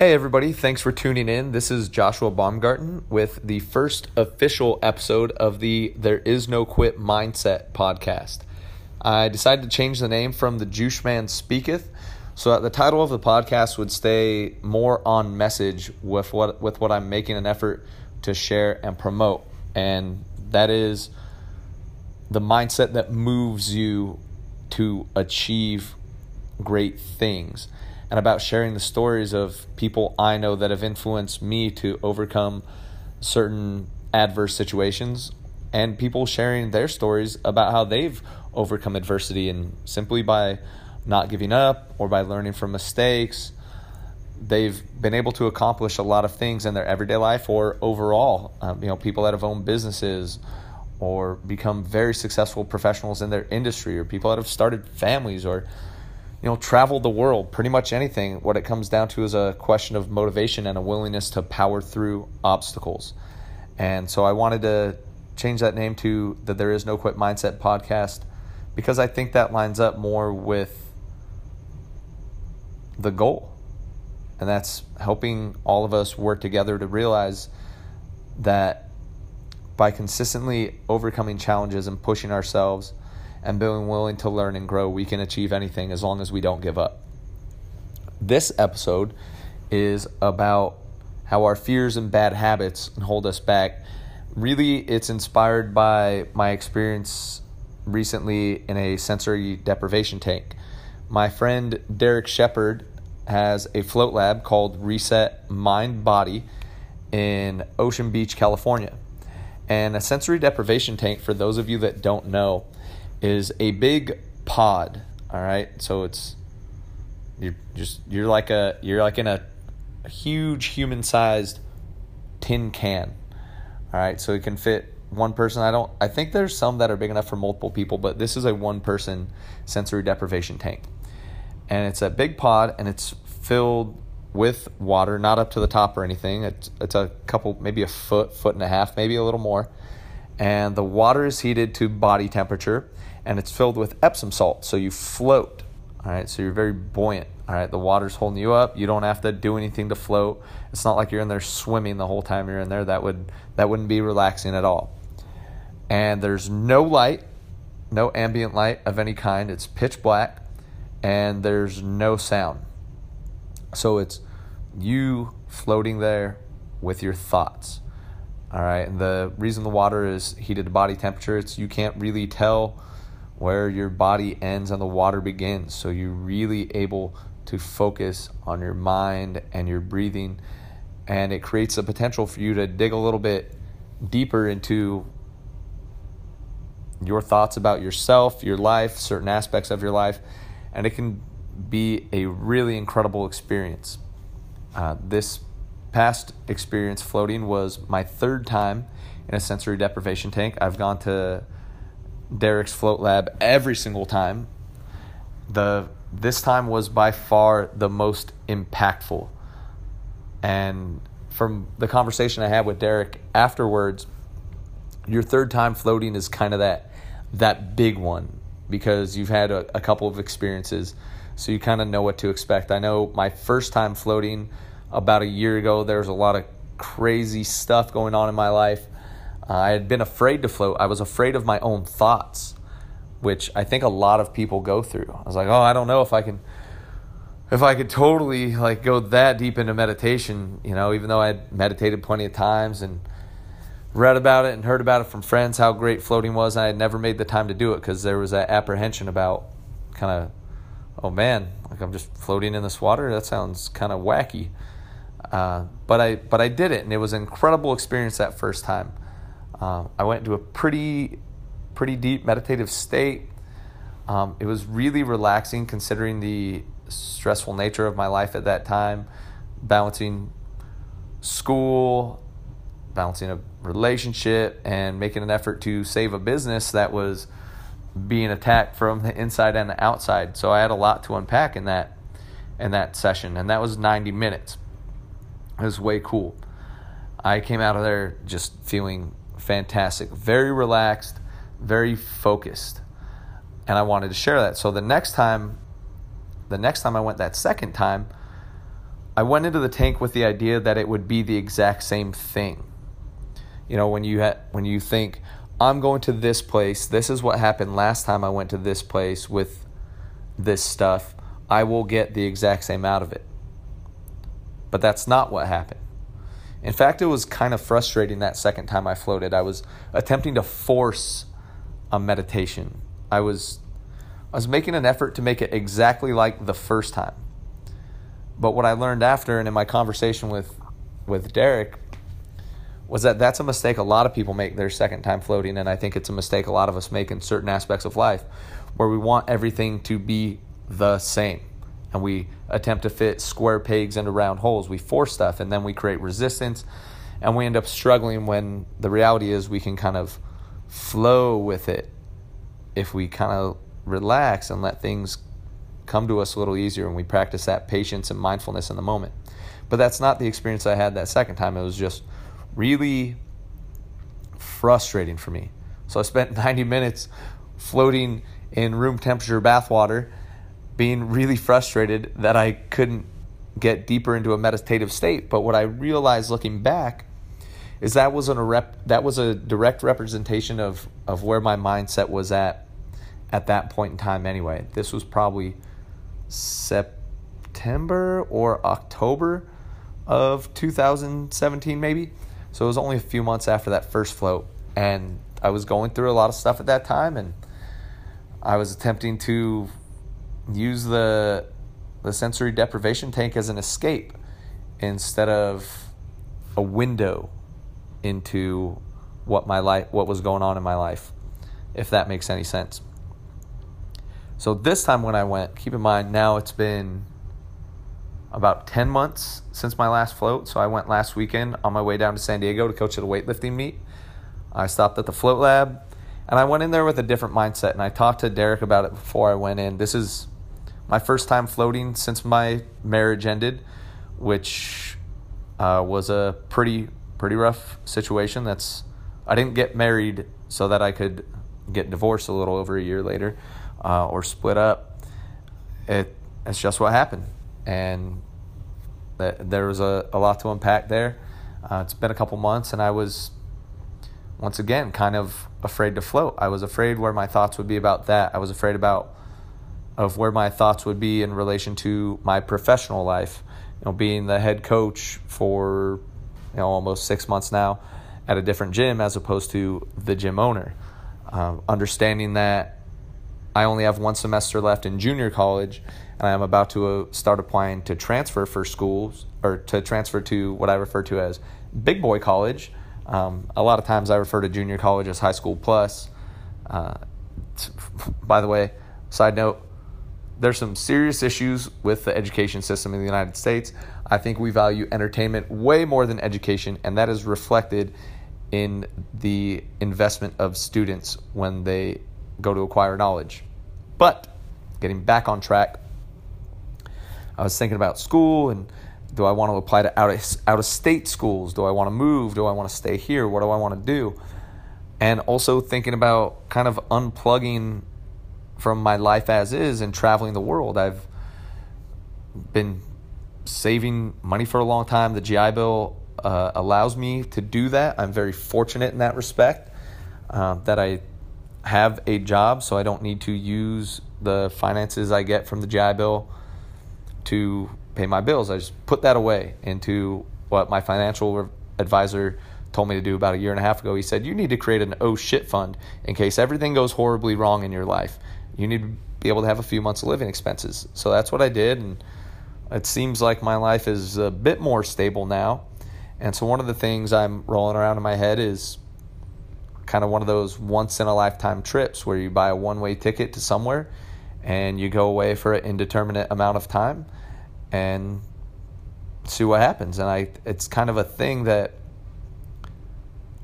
Hey, everybody, thanks for tuning in. This is Joshua Baumgarten with the first official episode of the There Is No Quit Mindset podcast. I decided to change the name from The Juice Man Speaketh so that the title of the podcast would stay more on message with what, with what I'm making an effort to share and promote. And that is the mindset that moves you to achieve great things and about sharing the stories of people I know that have influenced me to overcome certain adverse situations and people sharing their stories about how they've overcome adversity and simply by not giving up or by learning from mistakes they've been able to accomplish a lot of things in their everyday life or overall um, you know people that have owned businesses or become very successful professionals in their industry or people that have started families or you know, travel the world, pretty much anything. What it comes down to is a question of motivation and a willingness to power through obstacles. And so I wanted to change that name to the There Is No Quit Mindset podcast because I think that lines up more with the goal. And that's helping all of us work together to realize that by consistently overcoming challenges and pushing ourselves and being willing to learn and grow, we can achieve anything as long as we don't give up. This episode is about how our fears and bad habits hold us back. Really, it's inspired by my experience recently in a sensory deprivation tank. My friend Derek Shepard has a float lab called Reset Mind Body in Ocean Beach, California. And a sensory deprivation tank, for those of you that don't know, is a big pod. All right, so it's you're just you're like a you're like in a, a huge human-sized tin can. All right, so it can fit one person. I don't. I think there's some that are big enough for multiple people, but this is a one-person sensory deprivation tank, and it's a big pod, and it's filled with water, not up to the top or anything. It's it's a couple, maybe a foot, foot and a half, maybe a little more, and the water is heated to body temperature and it's filled with Epsom salt, so you float. All right, so you're very buoyant. All right, the water's holding you up. You don't have to do anything to float. It's not like you're in there swimming the whole time you're in there. That would that wouldn't be relaxing at all. And there's no light, no ambient light of any kind. It's pitch black, and there's no sound. So it's you floating there with your thoughts. All right, and the reason the water is heated to body temperature, it's you can't really tell where your body ends and the water begins. So you're really able to focus on your mind and your breathing. And it creates a potential for you to dig a little bit deeper into your thoughts about yourself, your life, certain aspects of your life. And it can be a really incredible experience. Uh, this past experience floating was my third time in a sensory deprivation tank. I've gone to Derek's Float Lab every single time. The this time was by far the most impactful. And from the conversation I had with Derek afterwards, your third time floating is kind of that that big one because you've had a, a couple of experiences, so you kind of know what to expect. I know my first time floating about a year ago, there was a lot of crazy stuff going on in my life I had been afraid to float. I was afraid of my own thoughts, which I think a lot of people go through. I was like, oh, I don't know if I can, if I could totally like go that deep into meditation. You know, even though I had meditated plenty of times and read about it and heard about it from friends how great floating was, I had never made the time to do it because there was that apprehension about kind of, oh man, like I'm just floating in this water. That sounds kind of wacky. Uh, but I but I did it, and it was an incredible experience that first time. Um, I went into a pretty, pretty deep meditative state. Um, it was really relaxing considering the stressful nature of my life at that time, balancing school, balancing a relationship, and making an effort to save a business that was being attacked from the inside and the outside. So I had a lot to unpack in that in that session, and that was 90 minutes. It was way cool. I came out of there just feeling fantastic, very relaxed, very focused. And I wanted to share that. So the next time, the next time I went that second time, I went into the tank with the idea that it would be the exact same thing. You know, when you ha- when you think I'm going to this place, this is what happened last time I went to this place with this stuff, I will get the exact same out of it. But that's not what happened. In fact, it was kind of frustrating that second time I floated. I was attempting to force a meditation. I was I was making an effort to make it exactly like the first time. But what I learned after and in my conversation with with Derek was that that's a mistake a lot of people make their second time floating and I think it's a mistake a lot of us make in certain aspects of life where we want everything to be the same and we attempt to fit square pegs into round holes. We force stuff and then we create resistance and we end up struggling when the reality is we can kind of flow with it if we kind of relax and let things come to us a little easier and we practice that patience and mindfulness in the moment. But that's not the experience I had that second time. It was just really frustrating for me. So I spent 90 minutes floating in room temperature bath water being really frustrated that I couldn't get deeper into a meditative state. But what I realized looking back is that was a rep, that was a direct representation of of where my mindset was at at that point in time anyway. This was probably September or October of 2017 maybe. So it was only a few months after that first float and I was going through a lot of stuff at that time and I was attempting to use the the sensory deprivation tank as an escape instead of a window into what my life what was going on in my life if that makes any sense. So this time when i went keep in mind now it's been about 10 months since my last float. So i went last weekend on my way down to san diego to coach at a weightlifting meet. I stopped at the float lab and i went in there with a different mindset and i talked to derek about it before i went in. This is my first time floating since my marriage ended, which uh, was a pretty pretty rough situation. That's I didn't get married so that I could get divorced a little over a year later uh, or split up. It it's just what happened, and th- there was a, a lot to unpack there. Uh, it's been a couple months, and I was once again kind of afraid to float. I was afraid where my thoughts would be about that. I was afraid about of where my thoughts would be in relation to my professional life. You know, being the head coach for you know almost six months now at a different gym as opposed to the gym owner. Um, understanding that I only have one semester left in junior college, and I am about to uh, start applying to transfer for schools or to transfer to what I refer to as big boy college. Um, a lot of times I refer to junior college as high school plus. Uh, by the way, side note, there's some serious issues with the education system in the United States. I think we value entertainment way more than education, and that is reflected in the investment of students when they go to acquire knowledge. But getting back on track, I was thinking about school and do I want to apply to out of, out of state schools? Do I want to move? Do I want to stay here? What do I want to do? And also thinking about kind of unplugging from my life as is and traveling the world. I've been saving money for a long time. The GI Bill uh, allows me to do that. I'm very fortunate in that respect uh, that I have a job, so I don't need to use the finances I get from the GI Bill to pay my bills. I just put that away into what my financial advisor told me to do about a year and a half ago. He said, You need to create an oh shit fund in case everything goes horribly wrong in your life you need to be able to have a few months of living expenses. So that's what I did, and it seems like my life is a bit more stable now. And so one of the things I'm rolling around in my head is kind of one of those once in a lifetime trips where you buy a one way ticket to somewhere and you go away for an indeterminate amount of time and see what happens. And I it's kind of a thing that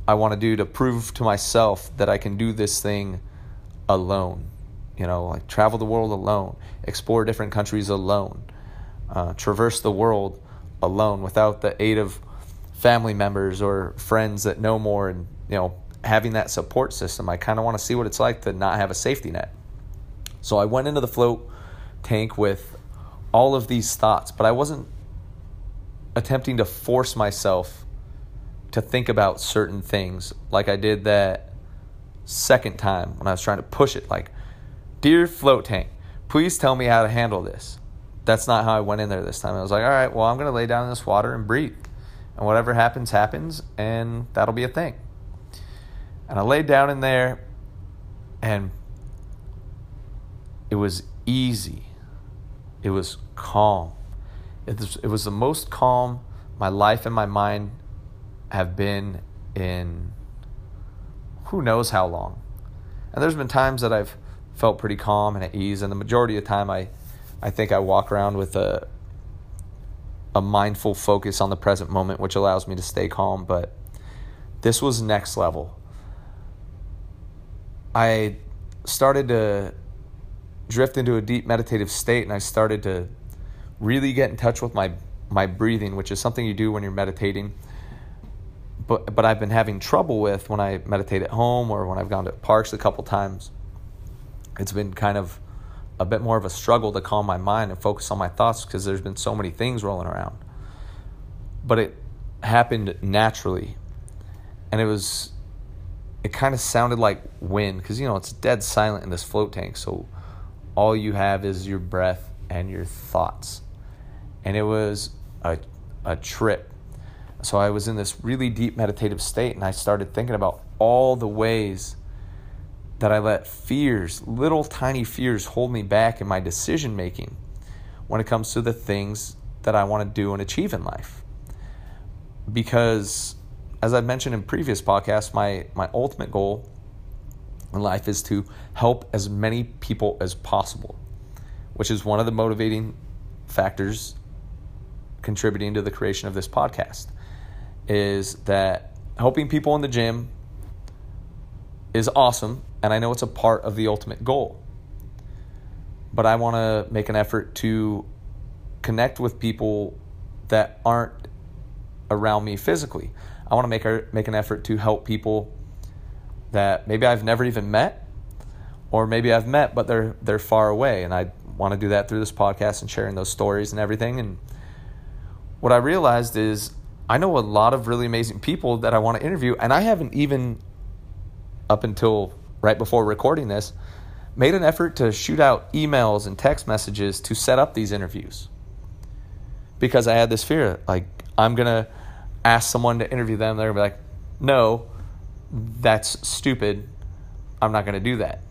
I want to do to prove to myself that I can do this thing alone you know, like travel the world alone, explore different countries alone, uh, traverse the world alone without the aid of family members or friends that know more and, you know, having that support system. I kind of want to see what it's like to not have a safety net. So I went into the float tank with all of these thoughts, but I wasn't attempting to force myself to think about certain things, like I did that second time when I was trying to push it. Like, dear float tank, please tell me how to handle this. That's not how I went in there this time. I was like, all right, well, I'm going to lay down in this water and breathe. And whatever happens, happens, and that'll be a thing. And I laid down in there, and it was easy. It was calm. It was, it was the most calm my life and my mind have been in who knows how long. And there's been times that I've felt pretty calm and at ease, and the majority of the time I, I think I walk around with a a mindful focus on the present moment, which allows me to stay calm. But this was next level. I started to drift into a deep meditative state, and I started to really get in touch with my my breathing, which is something you do when you're meditating. But but I've been having trouble with when I meditate at home or when I've gone to parks a couple times. It's been kind of a bit more of a struggle to calm my mind and focus on my thoughts because there's been so many things rolling around. But it happened naturally. And it was it kind of sounded like wind because you know it's dead silent in this float tank so all you have is your breath and your thoughts and it was a, a trip. So I was in this really deep meditative state, and I started thinking about all the ways that I let fears, little tiny fears, hold me back in my decision making when it comes to the things that I want to do and achieve in life. Because, as I've mentioned in previous podcasts, my, my ultimate goal in life is to help as many people as possible, which is one of the motivating factors contributing to the creation of this podcast is that helping people in the gym is awesome and I know it's a part of the ultimate goal. But I want to make an effort to connect with people that aren't around me physically. I want to make make an effort to help people that maybe I've never even met or maybe I've met but they're they're far away and I want to do that through this podcast and sharing those stories and everything and what I realized is I know a lot of really amazing people that I want to interview, and I haven't even, up until right before recording this, made an effort to shoot out emails and text messages to set up these interviews. Because I had this fear like, I'm going to ask someone to interview them. They're going to be like, no, that's stupid. I'm not going to do that.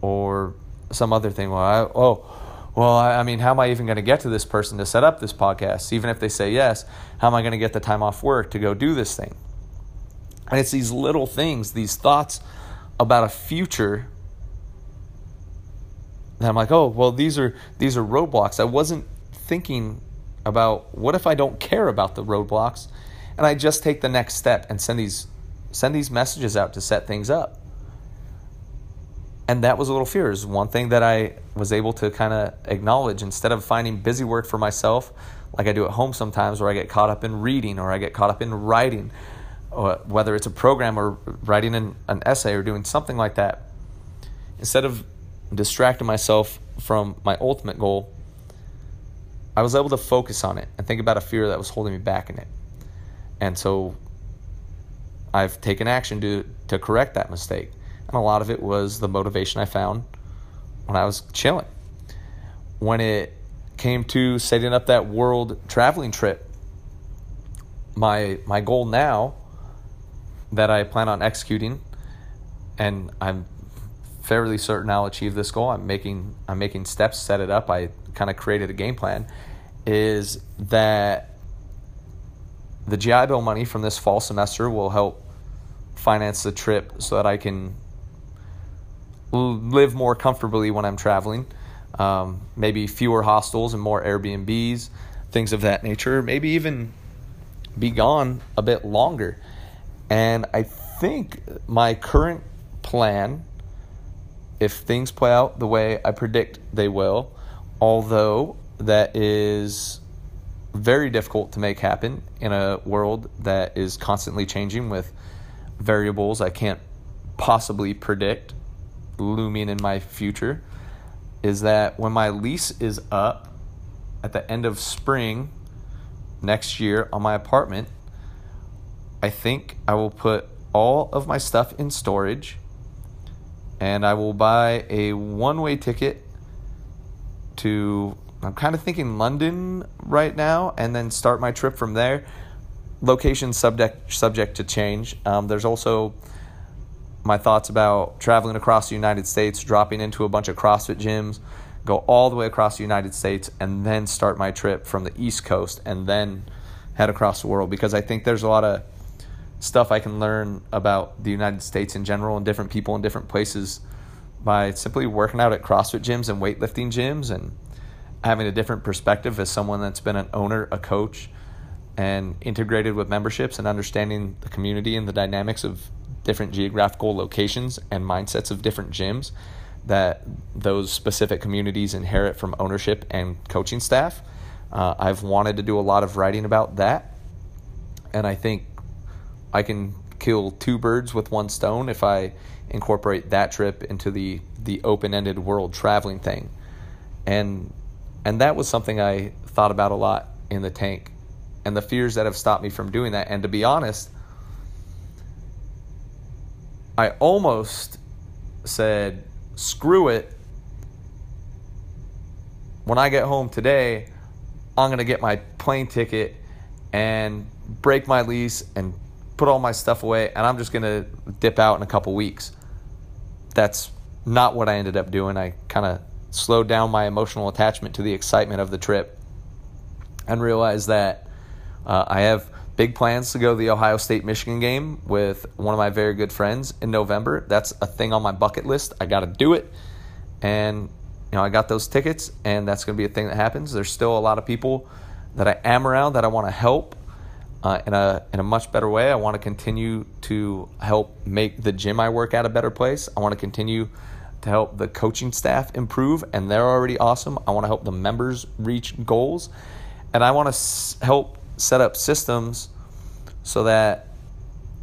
Or some other thing. Well, I, oh, well, I, mean, how am I even going to get to this person to set up this podcast? Even if they say yes, how am I going to get the time off work to go do this thing? And it's these little things, these thoughts about a future that I'm like, oh, well, these are these are roadblocks. I wasn't thinking about what if I don't care about the roadblocks, and I just take the next step and send these send these messages out to set things up and that was a little fear. Is one thing that I was able to kind of acknowledge instead of finding busy work for myself, like I do at home sometimes, where I get caught up in reading or I get caught up in writing, whether it's a program or writing an, an essay or doing something like that. Instead of distracting myself from my ultimate goal, I was able to focus on it and think about a fear that was holding me back in it. And so I've taken action to to correct that mistake and a lot of it was the motivation I found when I was chilling. When it came to setting up that world traveling trip, my my goal now that I plan on executing, and I'm fairly certain I'll achieve this goal. I'm making I'm making steps, set it up. I kind of created a game plan. Is that the GI Bill money from this fall semester will help finance the trip so that I can live more comfortably when I'm traveling. Um, maybe fewer hostels and more Airbnbs, things of that nature. Maybe even be gone a bit longer. And I think my current plan, if things play out the way I predict they will, although that is very difficult to make happen in a world that is constantly changing with variables I can't possibly predict looming in my future is that when my lease is up at the end of spring, next year on my apartment, I think I will put all of my stuff in storage and I will buy a one way ticket to, I'm kind of thinking London right now, and then start my trip from there. Location subject, subject to change. Um, there's also my thoughts about traveling across the United States, dropping into a bunch of CrossFit gyms, go all the way across the United States, and then start my trip from the East Coast and then head across the world because I think there's a lot of stuff I can learn about the United States in general and different people in different places by simply working out at CrossFit gyms and weightlifting gyms and having a different perspective as someone that's been an owner, a coach, and integrated with memberships and understanding the community and the dynamics of different geographical locations and mindsets of different gyms that those specific communities inherit from ownership and coaching staff. Uh, I've wanted to do a lot of writing about that, and I think I can kill two birds with one stone if I incorporate that trip into the the open-ended world traveling thing. And and that was something I thought about a lot in the tank and the fears that have stopped me from doing that. And to be honest, I almost said, screw it. When I get home today, I'm going to get my plane ticket and break my lease and put all my stuff away, and I'm just going to dip out in a couple weeks. That's not what I ended up doing. I kind of slowed down my emotional attachment to the excitement of the trip and realized that uh, I have big plans to go to the Ohio State Michigan game with one of my very good friends in November. That's a thing on my bucket list. I got to do it. And, you know, I got those tickets, and that's going to be a thing that happens. There's still a lot of people that I am around that I want to help uh, in a in a much better way. I want to continue to help make the gym I work at a better place. I want to continue to help the coaching staff improve, and they're already awesome. I want to help the members reach goals, and I want to s- help set up systems so that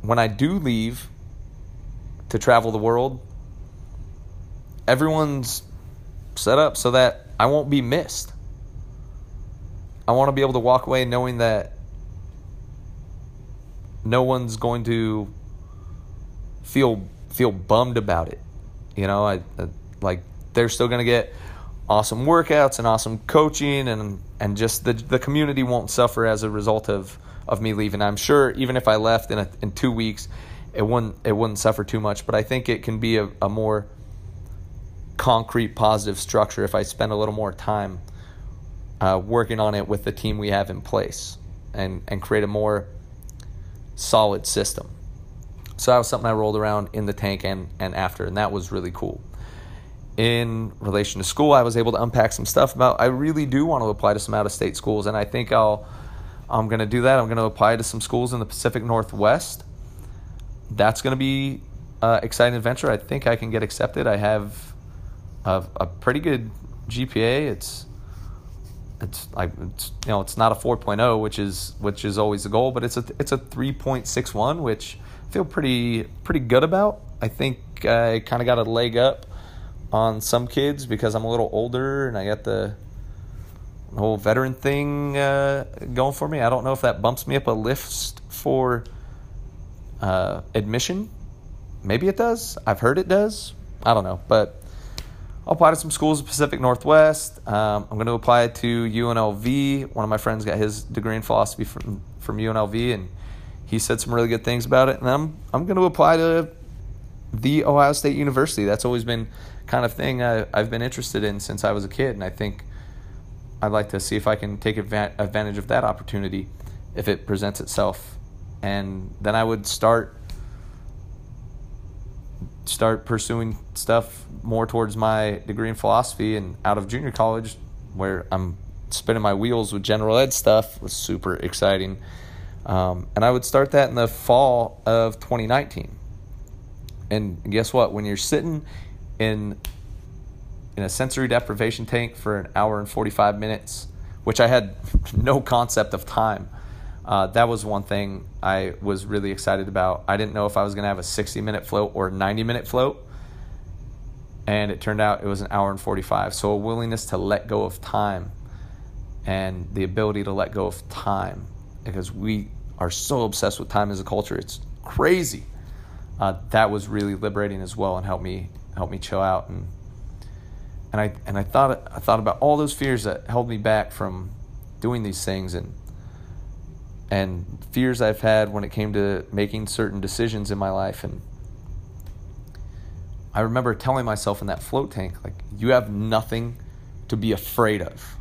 when I do leave to travel the world, everyone's set up so that I won't be missed. I want to be able to walk away knowing that no one's going to feel feel bummed about it. You know, I, I like they're still going to get awesome workouts and awesome coaching and and just the the community won't suffer as a result of of me leaving. I'm sure even if I left in a, in 2 weeks it wouldn't it wouldn't suffer too much, but I think it can be a, a more concrete positive structure if I spend a little more time uh, working on it with the team we have in place and and create a more solid system. So that was something I rolled around in the tank and, and after, and that was really cool. In relation to school, I was able to unpack some stuff about I really do want to apply to some out of state schools, and I think I'll I'm gonna do that. I'm gonna apply to some schools in the Pacific Northwest. That's gonna be an exciting adventure. I think I can get accepted. I have a, a pretty good GPA. It's it's it's you know it's not a 4.0 which is which is always the goal but it's a it's a 3.61 which I feel pretty pretty good about. I think i kind of got a leg up on some kids because i'm a little older and i got the whole veteran thing uh, going for me. I don't know if that bumps me up a list for uh, admission. Maybe it does. I've heard it does. I don't know but I'll apply to some schools in Pacific Northwest. Um, I'm going to apply to UNLV. One of my friends got his degree in philosophy from, from UNLV, and he said some really good things about it. And I'm I'm going to apply to the Ohio State University. That's always been kind of thing I, I've been interested in since I was a kid, and I think I'd like to see if I can take advantage of that opportunity if it presents itself. And then I would start start pursuing stuff more towards my degree in philosophy and out of junior college where I'm spinning my wheels with general ed stuff was super exciting. Um, and I would start that in the fall of 2019. And guess what? When you're sitting in in a sensory deprivation tank for an hour and 45 minutes, which I had no concept of time, uh, that was one thing I was really excited about. I didn't know if I was going to have a 60 minute float or 90 minute float. And it turned out it was an hour and 45. So, a willingness to let go of time and the ability to let go of time because we are so obsessed with time as a culture. It's crazy. Uh, that was really liberating as well and helped me help me chill out and and I and I thought I thought about all those fears that held me back from doing these things and and fears I've had when it came to making certain decisions in my life. And I remember telling myself in that float tank like you have nothing to be afraid of.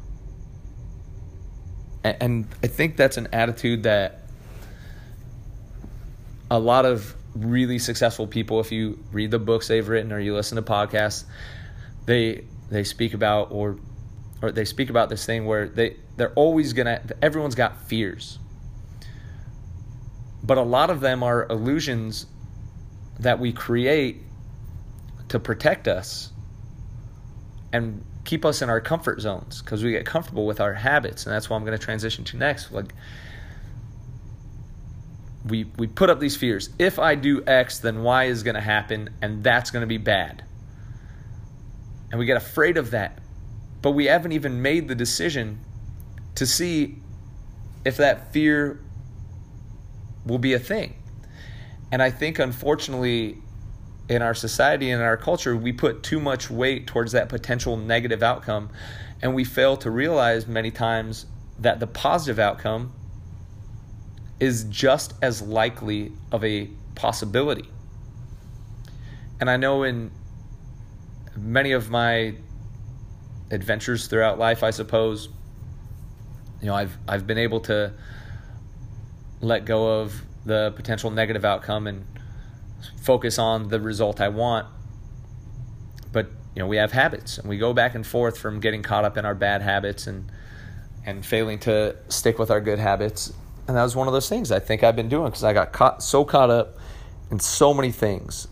And, I think that's an attitude that a lot of really successful people, if you read the books they've written or you listen to podcasts, they they speak about or or they speak about this thing where they they're always gonna everyone's got fears but a lot of them are illusions that we create to protect us and keep us in our comfort zones because we get comfortable with our habits and that's what i'm going to transition to next like we we put up these fears. If I do X, then Y is going to happen, and that's going to be bad. And we get afraid of that, but we haven't even made the decision to see if that fear will be a thing. And I think, unfortunately, in our society and in our culture, we put too much weight towards that potential negative outcome, and we fail to realize many times that the positive outcome is just as likely of a possibility. And I know in many of my adventures throughout life, I suppose, you know, I've I've been able to let go of the potential negative outcome and focus on the result I want. But you know, we have habits, and we go back and forth from getting caught up in our bad habits and and failing to stick with our good habits and that was one of those things I think I've been doing because I got caught so caught up in so many things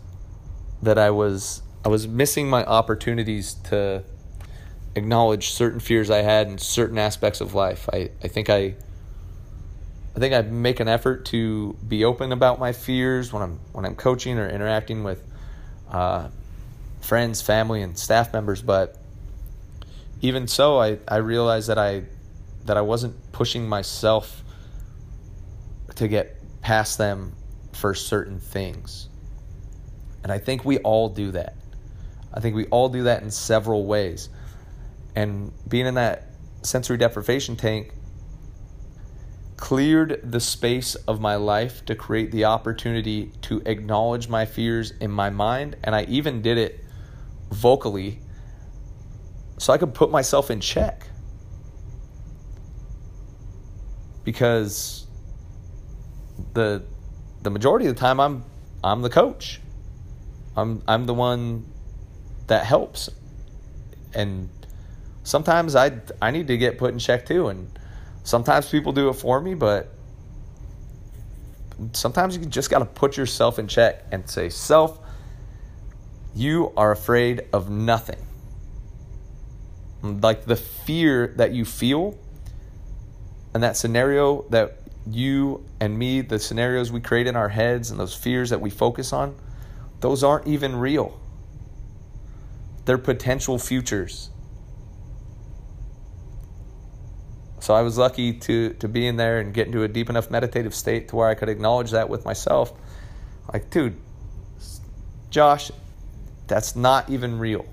that I was I was missing my opportunities to acknowledge certain fears I had in certain aspects of life. I, I think I I think I make an effort to be open about my fears when I'm when I'm coaching or interacting with uh, friends, family, and staff members. But even so, I, I realized that I that I wasn't pushing myself to get past them for certain things. And I think we all do that. I think we all do that in several ways. And being in that sensory deprivation tank cleared the space of my life to create the opportunity to acknowledge my fears in my mind. And I even did it vocally so I could put myself in check. Because the the majority of the time I'm I'm the coach. I'm I'm the one that helps. And sometimes I I need to get put in check too and sometimes people do it for me, but sometimes you just got to put yourself in check and say, "Self, you are afraid of nothing." Like the fear that you feel and that scenario that you and me, the scenarios we create in our heads and those fears that we focus on, those aren't even real. They're potential futures. So I was lucky to to be in there and get into a deep enough meditative state to where I could acknowledge that with myself. Like, dude, Josh, that's not even real.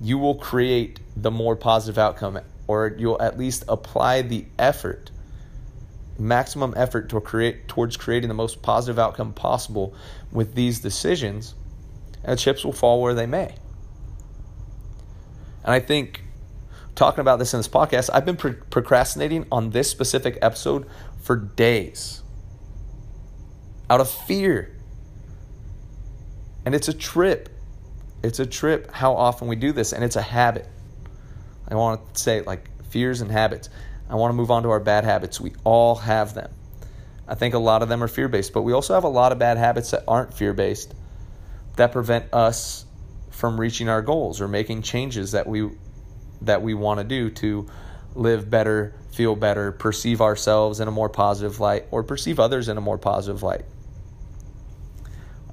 You will create the more positive outcome or you'll at least apply the effort maximum effort to create towards creating the most positive outcome possible with these decisions, and the chips will fall where they may. And I think talking about this in this podcast, I've been pro- procrastinating on this specific episode for days out of fear. And it's a trip. It's a trip how often we do this, and it's a habit. I want to say like fears and habits. I want to move on to our bad habits. We all have them. I think a lot of them are fear based, but we also have a lot of bad habits that aren't fear based that prevent us from reaching our goals or making changes that we that we want to do to live better, feel better, perceive ourselves in a more positive light, or perceive others in a more positive light.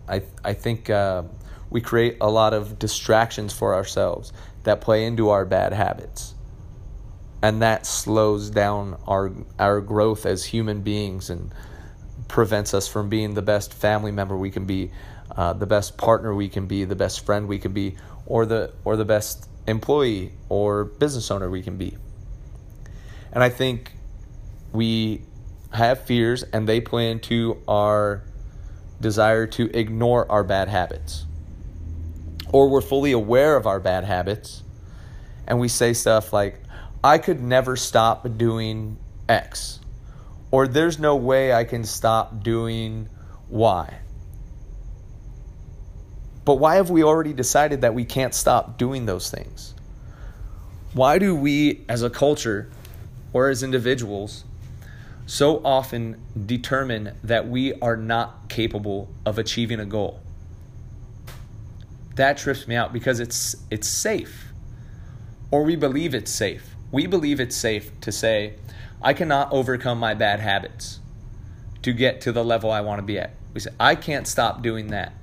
I I think uh, we create a lot of distractions for ourselves that play into our bad habits. and that slows down our our growth as human beings and prevents us from being the best family member we can be, uh, the best partner we can be, the best friend we can be, or the or the best employee or business owner we can be. And I think we have fears and they play into our desire to ignore our bad habits. Or we're fully aware of our bad habits and we say stuff like, I could never stop doing X. Or there's no way I can stop doing Y. But why have we already decided that we can't stop doing those things? Why do we, as a culture or as individuals, so often determine that we are not capable of achieving a goal? That trips me out because it's it's safe. Or we believe it's safe. We believe it's safe to say, I cannot overcome my bad habits to get to the level I want to be at. We say, I can't stop doing that.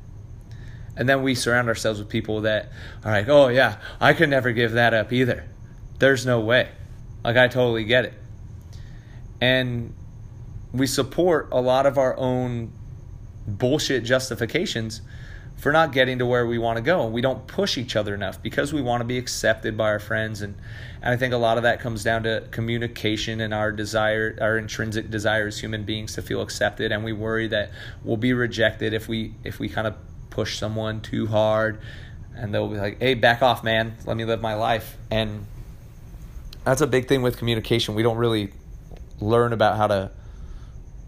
And then we surround ourselves with people that are like, oh, yeah, I could never give that up either. There's no way. Like, I totally get it. And we support a lot of our own bullshit justifications for not getting to where we want to go. And we don't push each other enough because we want to be accepted by our friends. And, and I think a lot of that comes down to communication and our desire, our intrinsic desire as human beings to feel accepted. And we worry that we'll be rejected if we if we kind of push someone too hard and they'll be like, hey, back off, man. Let me live my life. And that's a big thing with communication. We don't really learn about how to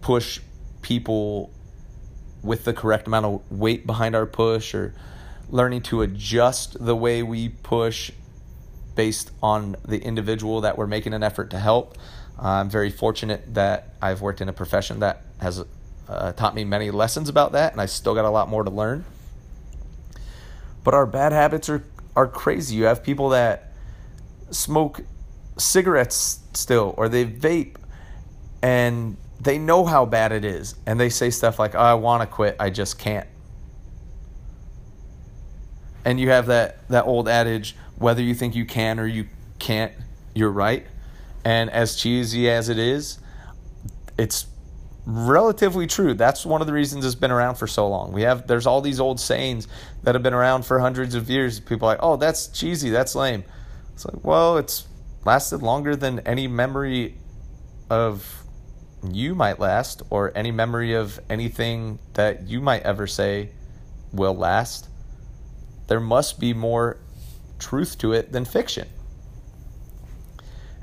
push people with the correct amount of weight behind our push or learning to adjust the way we push based on the individual that we're making an effort to help. I'm very fortunate that I've worked in a profession that has uh, taught me many lessons about that, and I still got a lot more to learn. But our bad habits are are crazy. You have people that smoke cigarettes still or they vape and they know how bad it is and they say stuff like, oh, "I want to quit, I just can't." And you have that that old adage, whether you think you can or you can't, you're right. And as cheesy as it is, it's relatively true. That's one of the reasons it's been around for so long. We have there's all these old sayings that have been around for hundreds of years. People are like, "Oh, that's cheesy, that's lame." It's like, "Well, it's lasted longer than any memory of you might last or any memory of anything that you might ever say will last." There must be more truth to it than fiction.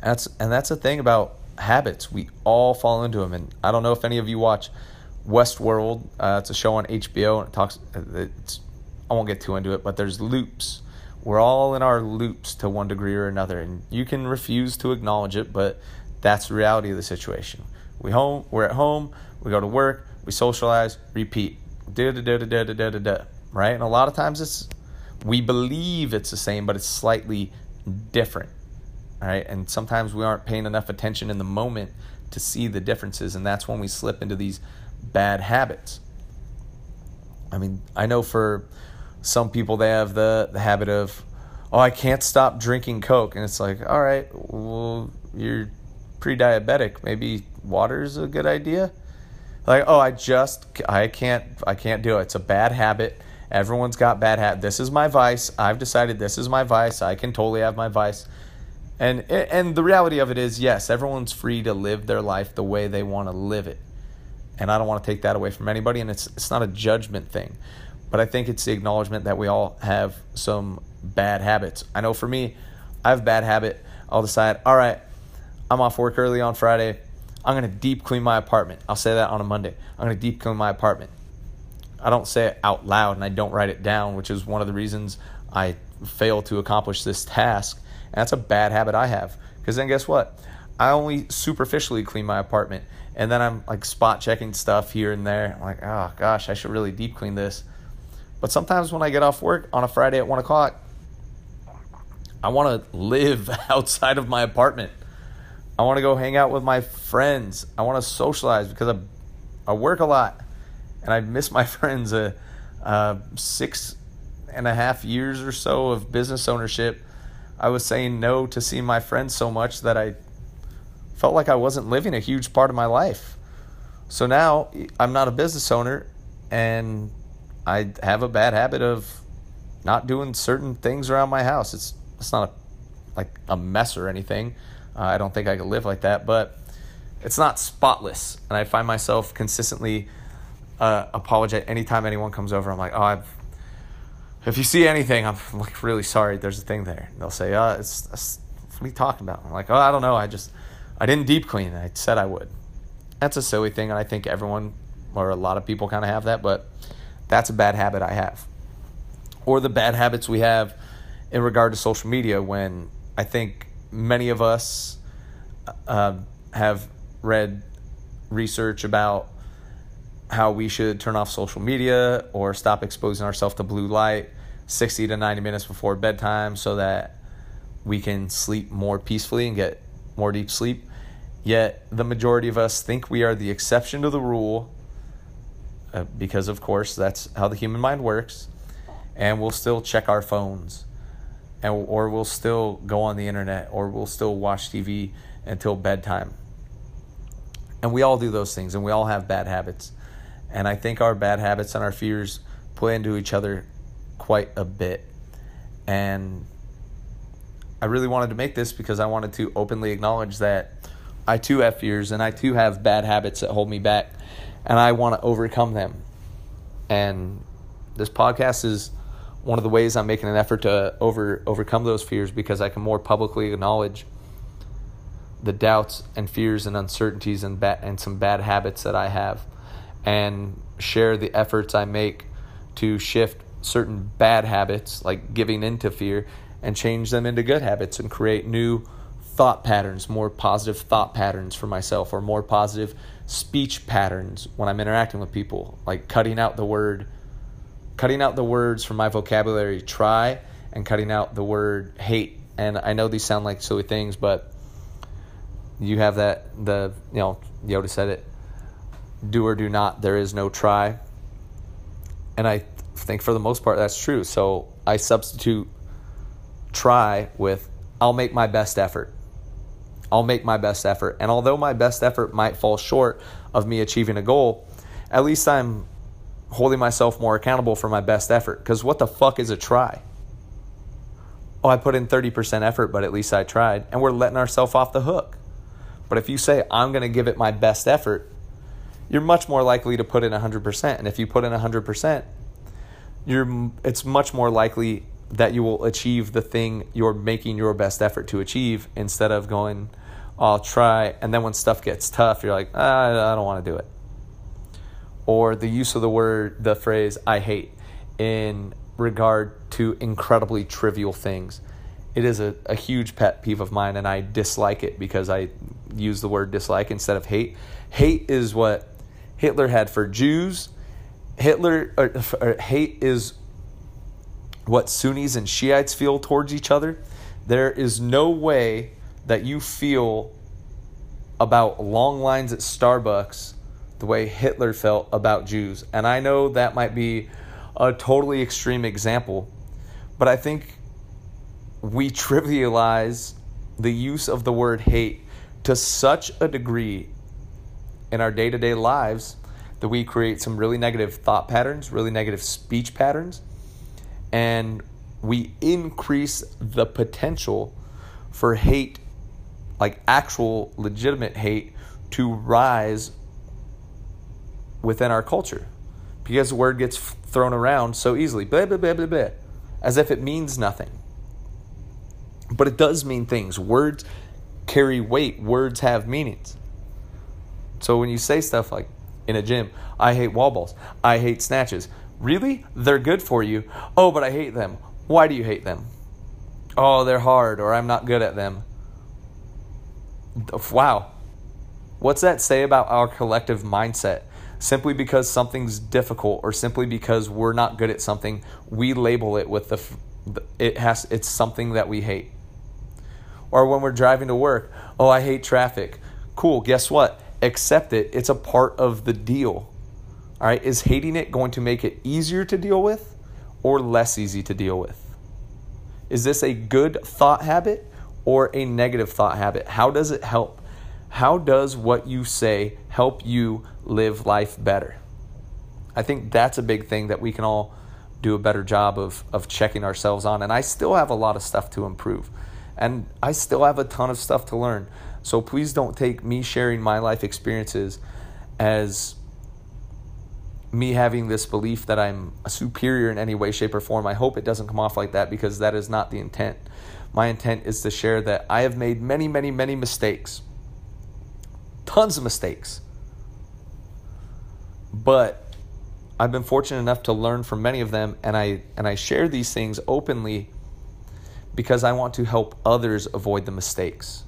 And that's and that's the thing about habits. We all fall into them. And I don't know if any of you watch Westworld. Uh, it's a show on HBO, and it talks. Uh, it's I won't get too into it, but there's loops. We're all in our loops to one degree or another, and you can refuse to acknowledge it, but that's the reality of the situation. We home, we're at home, we go to work, we socialize, repeat. Da da da da da da da. Right, and a lot of times it's we believe it's the same, but it's slightly different. All right. And sometimes we aren't paying enough attention in the moment to see the differences. And that's when we slip into these bad habits. I mean, I know for some people, they have the, the habit of, oh, I can't stop drinking Coke. And it's like, all right, well, you're pre diabetic. Maybe water's a good idea. Like, oh, I just, I can't, I can't do it. It's a bad habit. Everyone's got bad habit. This is my vice. I've decided this is my vice. I can totally have my vice. And and the reality of it is, yes, everyone's free to live their life the way they want to live it. And I don't want to take that away from anybody and it's it's not a judgment thing. But I think it's the acknowledgement that we all have some bad habits. I know for me, I have a bad habit. I'll decide, all right, I'm off work early on Friday. I'm going to deep clean my apartment. I'll say that on a Monday. I'm going to deep clean my apartment. I don't say it out loud and I don't write it down, which is one of the reasons I fail to accomplish this task and that's a bad habit I have. Because then guess what? I only superficially clean my apartment. And then I'm like spot checking stuff here and there. I'm like, oh gosh, I should really deep clean this. But sometimes when I get off work on a Friday at one o'clock, I want to live outside of my apartment. I want to go hang out with my friends. I want to socialize because I, I work a lot and I miss my friends. Uh, uh, six and a half years or so of business ownership I was saying no to seeing my friends so much that I felt like I wasn't living a huge part of my life. So now I'm not a business owner and I have a bad habit of not doing certain things around my house. It's it's not a, like a mess or anything. Uh, I don't think I could live like that, but it's not spotless. And I find myself consistently uh, apologize anytime anyone comes over. I'm like, oh, I've, if you see anything, I'm like really sorry. There's a thing there. And they'll say, oh, it's, it's what are you talking about? I'm like, oh, I don't know. I just I didn't deep clean. I said I would. That's a silly thing, and I think everyone or a lot of people kind of have that, but that's a bad habit I have. Or the bad habits we have in regard to social media when I think many of us uh, have read research about how we should turn off social media or stop exposing ourselves to blue light 60 to 90 minutes before bedtime so that we can sleep more peacefully and get more deep sleep. Yet the majority of us think we are the exception to the rule uh, because, of course, that's how the human mind works. And we'll still check our phones, and, or we'll still go on the internet, or we'll still watch TV until bedtime. And we all do those things, and we all have bad habits. And I think our bad habits and our fears play into each other quite a bit. And I really wanted to make this because I wanted to openly acknowledge that I too have fears and I too have bad habits that hold me back and I want to overcome them. And this podcast is one of the ways I'm making an effort to over overcome those fears because I can more publicly acknowledge the doubts and fears and uncertainties and ba- and some bad habits that I have and share the efforts I make to shift certain bad habits like giving into fear and change them into good habits and create new thought patterns, more positive thought patterns for myself, or more positive speech patterns when I'm interacting with people, like cutting out the word, cutting out the words from my vocabulary, try, and cutting out the word hate. And I know these sound like silly things, but you have that, the, you know, Yoda said it do or do not, there is no try. And I think for the most part that's true. So I substitute try with I'll make my best effort. I'll make my best effort. And although my best effort might fall short of me achieving a goal, at least I'm holding myself more accountable for my best effort. Because what the fuck is a try? Oh, I put in 30% effort, but at least I tried. And we're letting ourselves off the hook. But if you say, I'm going to give it my best effort, you're much more likely to put in 100%. And if you put in 100%, you're, it's much more likely that you will achieve the thing you're making your best effort to achieve instead of going, I'll try. And then when stuff gets tough, you're like, ah, I don't want to do it. Or the use of the word, the phrase, I hate in regard to incredibly trivial things. It is a, a huge pet peeve of mine, and I dislike it because I use the word dislike instead of hate. Hate is what Hitler had for Jews. Hitler, or, or hate is what Sunnis and Shiites feel towards each other. There is no way that you feel about long lines at Starbucks the way Hitler felt about Jews. And I know that might be a totally extreme example, but I think we trivialize the use of the word hate to such a degree in our day to day lives that we create some really negative thought patterns, really negative speech patterns, and we increase the potential for hate, like actual legitimate hate, to rise within our culture because the word gets thrown around so easily, blah, blah, blah, blah, blah, as if it means nothing. But it does mean things. Words carry weight, words have meanings. So when you say stuff like in a gym, I hate wall balls, I hate snatches, Really? They're good for you. Oh, but I hate them. Why do you hate them? Oh, they're hard, or I'm not good at them. Wow. What's that say about our collective mindset? Simply because something's difficult, or simply because we're not good at something, we label it with the it has it's something that we hate. Or when we're driving to work, oh, I hate traffic. Cool. Guess what? Accept it. It's a part of the deal. All right, is hating it going to make it easier to deal with or less easy to deal with? Is this a good thought habit or a negative thought habit? How does it help? How does what you say help you live life better? I think that's a big thing that we can all do a better job of, of checking ourselves on. And I still have a lot of stuff to improve. And I still have a ton of stuff to learn. So please don't take me sharing my life experiences as me having this belief that I'm superior in any way, shape, or form. I hope it doesn't come off like that because that is not the intent. My intent is to share that I have made many, many, many mistakes. Tons of mistakes. But I've been fortunate enough to learn from many of them and I and I share these things openly because I want to help others avoid the mistakes.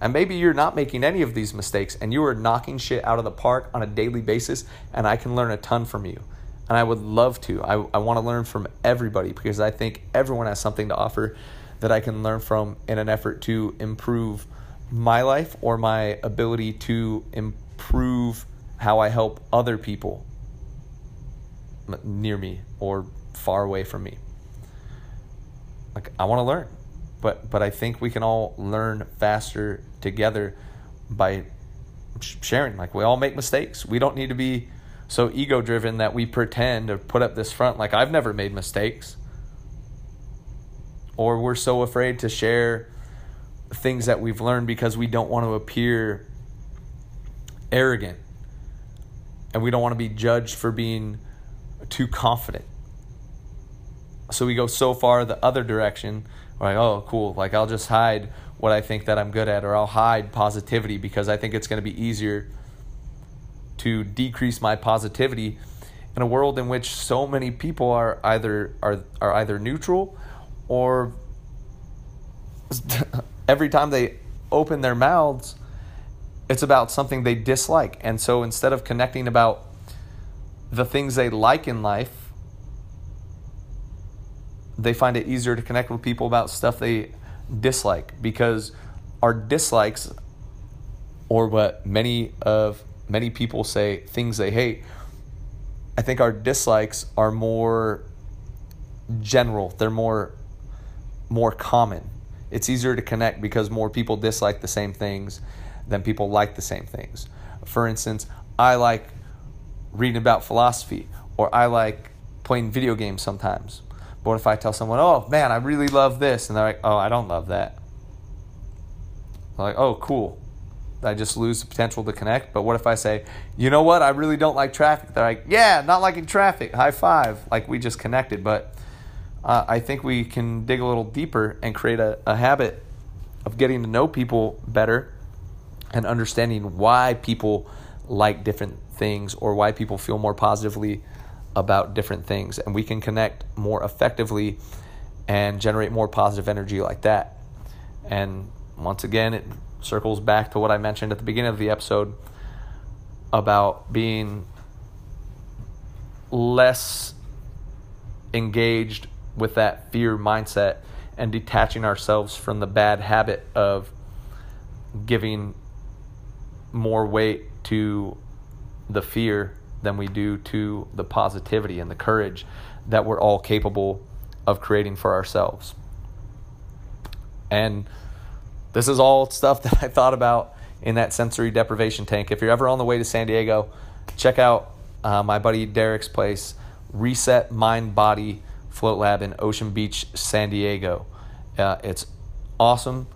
And maybe you're not making any of these mistakes and you are knocking shit out of the park on a daily basis, and I can learn a ton from you. And I would love to. I, I want to learn from everybody because I think everyone has something to offer that I can learn from in an effort to improve my life or my ability to improve how I help other people near me or far away from me. Like I want to learn, but but I think we can all learn faster together by sharing. Like we all make mistakes. We don't need to be so ego driven that we pretend or put up this front like I've never made mistakes. Or we're so afraid to share things that we've learned because we don't want to appear arrogant and we don't want to be judged for being too confident. So we go so far the other direction. Like, oh, cool. Like, I'll just hide what I think that I'm good at, or I'll hide positivity because I think it's going to be easier to decrease my positivity in a world in which so many people are either are are either neutral or every time they open their mouths it's about something they dislike and so instead of connecting about the things they like in life, they find it easier to connect with people about stuff they dislike because our dislikes or what many of many people say things they hate i think our dislikes are more general. They're more more common. It's easier to connect because more people dislike the same things than people like the same things. For instance i like reading about philosophy, or I like playing video games sometimes. But what if I tell someone, oh man, I really love this? And they're like, oh, I don't love that. I'm like, oh, cool. I just lose the potential to connect. But what if I say, you know what, I really don't like traffic? They're like, yeah, not liking traffic. High five. Like we just connected. But uh, I think we can dig a little deeper and create a, a habit of getting to know people better and understanding why people like different things or why people feel more positively about different things. And we can connect more effectively and generate more positive energy like that. And once again, it circles back to what I mentioned at the beginning of the episode about being less engaged with that fear mindset and detaching ourselves from the bad habit of giving more weight to the fear than we do to the positivity and the courage that we're all capable of creating for ourselves. And this is all stuff that I thought about in that sensory deprivation tank. If you're ever on the way to San Diego, check out uh, my buddy Derek's place, Reset Mind Body Float Lab in Ocean Beach, San Diego. Uh, it's awesome.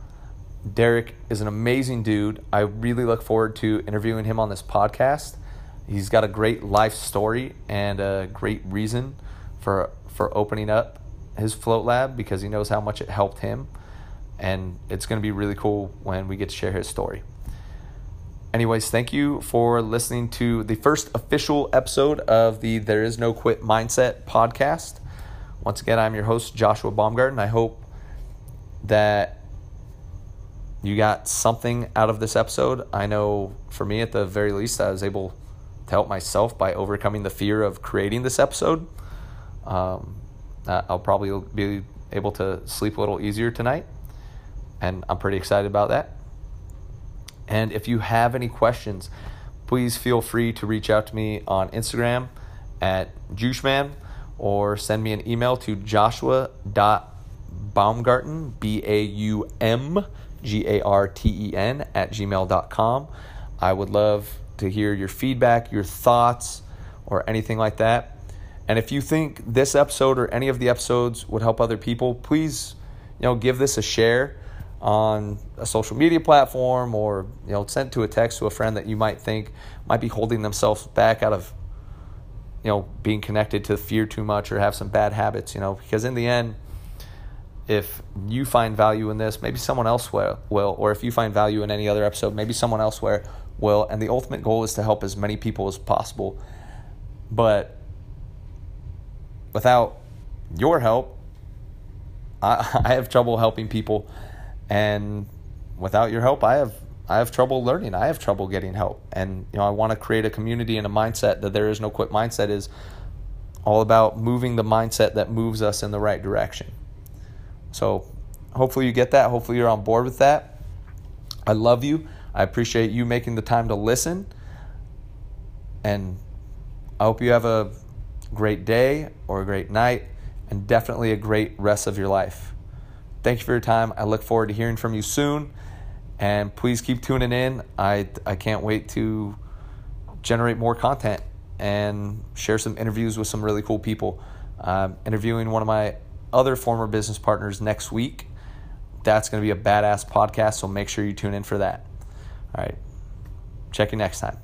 Derek is an amazing dude. I really look forward to interviewing him on this podcast. He's got a great life story and a great reason for for opening up his float lab because he knows how much it helped him and it's going to be really cool when we get to share his story. Anyways, thank you for listening to the first official episode of the There Is No Quit Mindset podcast. Once again, I'm your host, Joshua Baumgarten. I hope that you got something out of this episode. I know for me, at the very least, I was able help myself by overcoming the fear of creating this episode. Um, I'll probably be able to sleep a little easier tonight, and I'm pretty excited about that. And if you have any questions, please feel free to reach out to me on Instagram at Jushman or send me an email to joshua.baumgarten Baumgarten, B A U M G A R T E N, at gmail.com. I would love to hear your feedback, your thoughts, or anything like that. And if you think this episode or any of the episodes would help other people, please, you know, give this a share on a social media platform or you know send to a text to a friend that you might think might be holding themselves back out of you know being connected to fear too much or have some bad habits you know because in the end if you find value in this maybe someone else will, or if you find value in any other episode maybe someone else will and the ultimate goal is to help as many people as possible. But without your help I, I have trouble helping people. And without your help i have i have trouble learning. I have trouble getting help. And you know i want to create a community and a mindset that there is no quit mindset is all about moving the mindset that moves us in the right direction. So hopefully you get that. Hopefully you're on board with that. I love you i appreciate you making the time to listen and i hope you have a great day or a great night and definitely a great rest of your life Thank you for your time. I look forward to hearing from you soon. And please keep tuning in. I, I can't wait to generate more content and share some interviews with some really cool people. I'm interviewing one of my other former business partners next week. That's going to be a badass podcast, so make sure you tune in for that. All right. Check you next time.